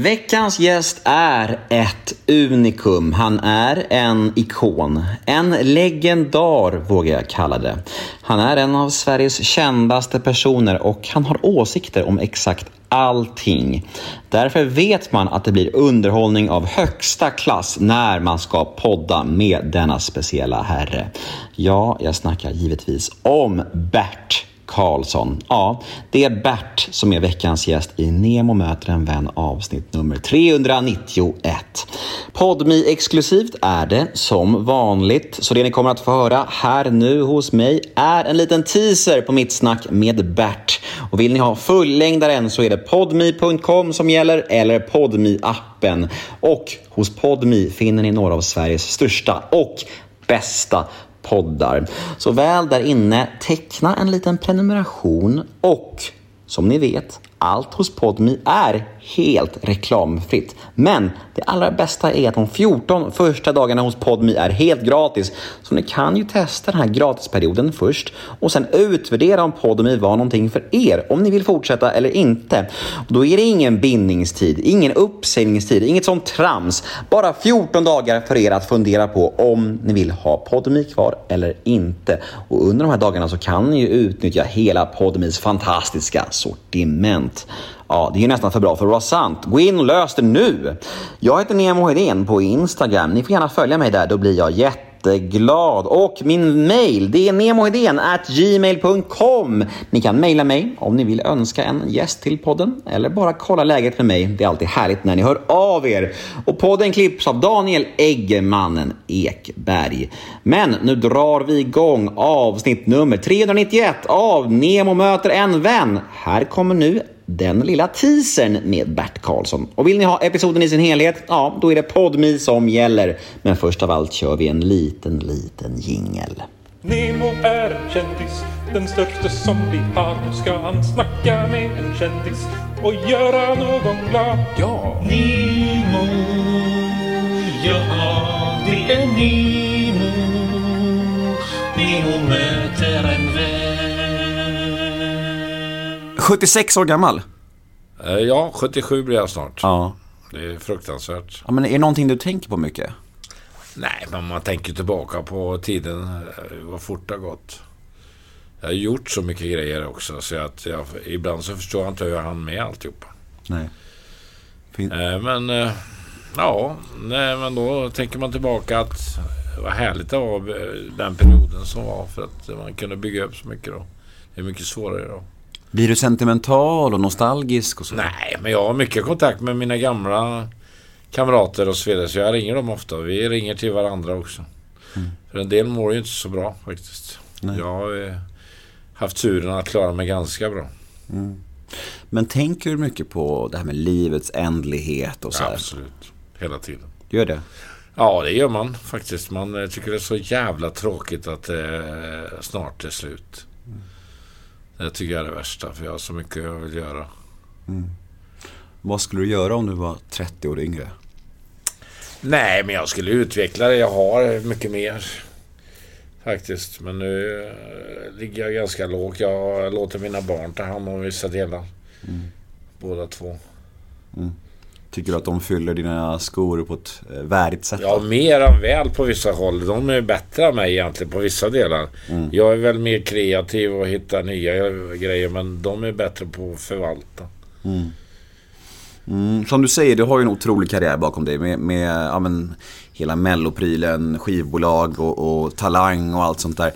Veckans gäst är ett unikum. Han är en ikon. En legendar vågar jag kalla det. Han är en av Sveriges kändaste personer och han har åsikter om exakt allting. Därför vet man att det blir underhållning av högsta klass när man ska podda med denna speciella herre. Ja, jag snackar givetvis om Bert Karlsson. Ja, det är Bert som är veckans gäst i Nemo möter en vän avsnitt nummer 391. Podmi exklusivt är det som vanligt, så det ni kommer att få höra här nu hos mig är en liten teaser på mitt snack med Bert. Och vill ni ha fullängdaren så är det podmi.com som gäller eller podmi appen Och hos Podmi finner ni några av Sveriges största och bästa poddar. Så väl där inne, teckna en liten prenumeration och som ni vet, allt hos Podmi är helt reklamfritt. Men det allra bästa är att de 14 första dagarna hos Podmi är helt gratis. Så ni kan ju testa den här gratisperioden först och sen utvärdera om Podmi var någonting för er, om ni vill fortsätta eller inte. Och då är det ingen bindningstid, ingen uppsägningstid, inget sånt trams. Bara 14 dagar för er att fundera på om ni vill ha Podmi kvar eller inte. Och under de här dagarna så kan ni ju utnyttja hela Podmis fantastiska sortiment. Ja, det är ju nästan för bra för att vara sant. Gå in och lös det nu! Jag heter Nemo Hedén på Instagram. Ni får gärna följa mig där, då blir jag jätteglad. Och min mail, det är gmail.com. Ni kan mejla mig om ni vill önska en gäst till podden eller bara kolla läget med mig. Det är alltid härligt när ni hör av er. Och podden klipps av Daniel Eggemannen Ekberg. Men nu drar vi igång avsnitt nummer 391 av Nemo möter en vän. Här kommer nu den lilla teasern med Bert Karlsson. Och vill ni ha episoden i sin helhet, ja, då är det Podmi som gäller. Men först av allt kör vi en liten, liten jingel. Nemo är en kändis, den största som vi har. Nu ska han snacka med en kändis och göra någon glad. Ja! Nemo, ja det är Nemo. Nemo möter en vän. 76 år gammal. Eh, Ja, 77 blir jag snart. Ja. Det är fruktansvärt. ja. Men är det någonting du tänker på mycket? Nej, men man tänker tillbaka på tiden, eh, vad fort det har gått. Jag har gjort så mycket grejer också så att jag, ibland så förstår jag inte hur jag hann med alltihopa. Nej. Fin- Eh, Men ja, nej, men då tänker man tillbaka att vad härligt det var den perioden som var för att man kunde bygga upp så mycket då. Det är mycket svårare idag. Blir du sentimental och nostalgisk och så? Nej, men jag har mycket kontakt med mina gamla kamrater och så vidare. Så jag ringer dem ofta. Vi ringer till varandra också. För en del mår ju inte så bra faktiskt. Nej. Jag har eh, haft turen att klara mig ganska bra. Men tänker du mycket på det här med livets ändlighet och så här? Absolut. Hela tiden. Gör det? Ja, det gör man faktiskt. Man eh, tycker det är så jävla tråkigt att det eh, snart är slut. Det tycker jag är det värsta. För jag har så mycket jag vill göra. Vad skulle du göra om du var 30 år yngre? Nej, men jag skulle utveckla det. Jag har mycket mer. Faktiskt. Men nu eh, ligger jag ganska lågt. Jag låter mina barn ta hand om vissa delar. Båda två. Tycker du att de fyller dina skor på ett eh, värdigt sätt? Ja, mer än väl på vissa håll. De är bättre än mig egentligen på vissa delar. Jag är väl mer kreativ och hittar nya grejer. Men de är bättre på att förvalta. Mm, som du säger, du har ju en otrolig karriär bakom dig med, med ja, men, hela melloprylen, skivbolag och, och talang och allt sånt där.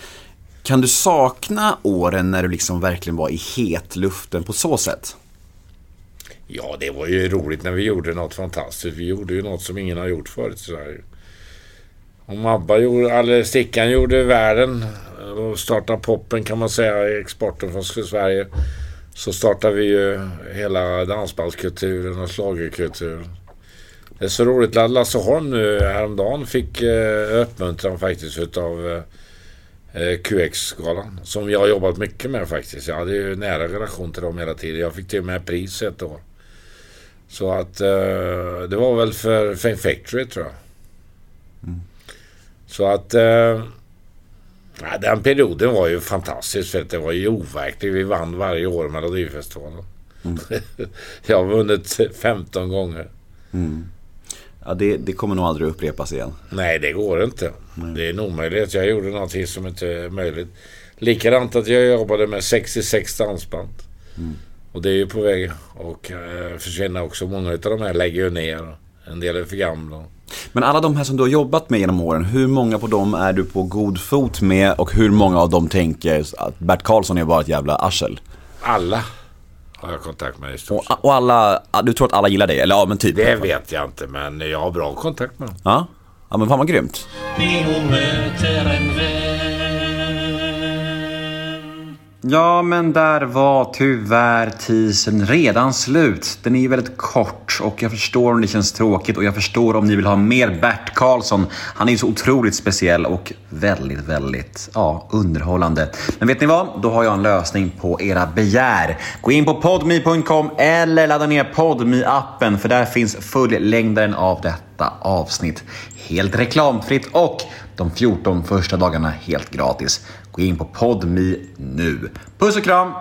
Kan du sakna åren när du liksom verkligen var i hetluften på så sätt? Ja, det var ju roligt när vi gjorde något fantastiskt. Vi gjorde ju något som ingen har gjort förut i Sverige. Om ABBA gjorde, eller Stickan gjorde världen och startade poppen kan man säga, exporten från Sverige. Så startade vi ju hela dansbandskulturen och schlagerkulturen. Det är så roligt. Lasse Holm nu häromdagen fick eh, uppmuntran faktiskt utav eh, QX-galan. Som jag har jobbat mycket med faktiskt. Jag hade ju nära relation till dem hela tiden. Jag fick till och med pris ett år. Så att eh, det var väl för Fame Factory tror jag. Så att eh, ja, den perioden var ju fantastisk för att det var ju overkligt. Vi vann varje år Melodifestivalen. jag har vunnit 15 gånger. Ja, det, det kommer nog aldrig upprepas igen. Nej, det går inte. Det är en omöjlighet. Jag gjorde någonting som inte är möjligt. Likadant att jag jobbade med 66 dansband. Och det är ju på väg att eh, försvinna också. Många av de här lägger ju ner. En del är för gamla. Men alla de här som du har jobbat med genom åren, hur många på dem är du på god fot med och hur många av dem tänker att Bert Karlsson är bara ett jävla arsel? Alla har jag kontakt med i stort. Och, och alla, du tror att alla gillar dig? Eller ja, men typ. Det vet jag inte, men jag har bra kontakt med dem. Ja, ja men fan vad grymt. Ja, men där var tyvärr teasern redan slut. Den är ju väldigt kort och jag förstår om det känns tråkigt och jag förstår om ni vill ha mer Bert Karlsson. Han är ju så otroligt speciell och väldigt, väldigt ja, underhållande. Men vet ni vad? Då har jag en lösning på era begär. Gå in på podme.com eller ladda ner podme appen för där finns fullängdaren av detta avsnitt helt reklamfritt och de 14 första dagarna helt gratis. Gå in på podme nu. Puss och kram!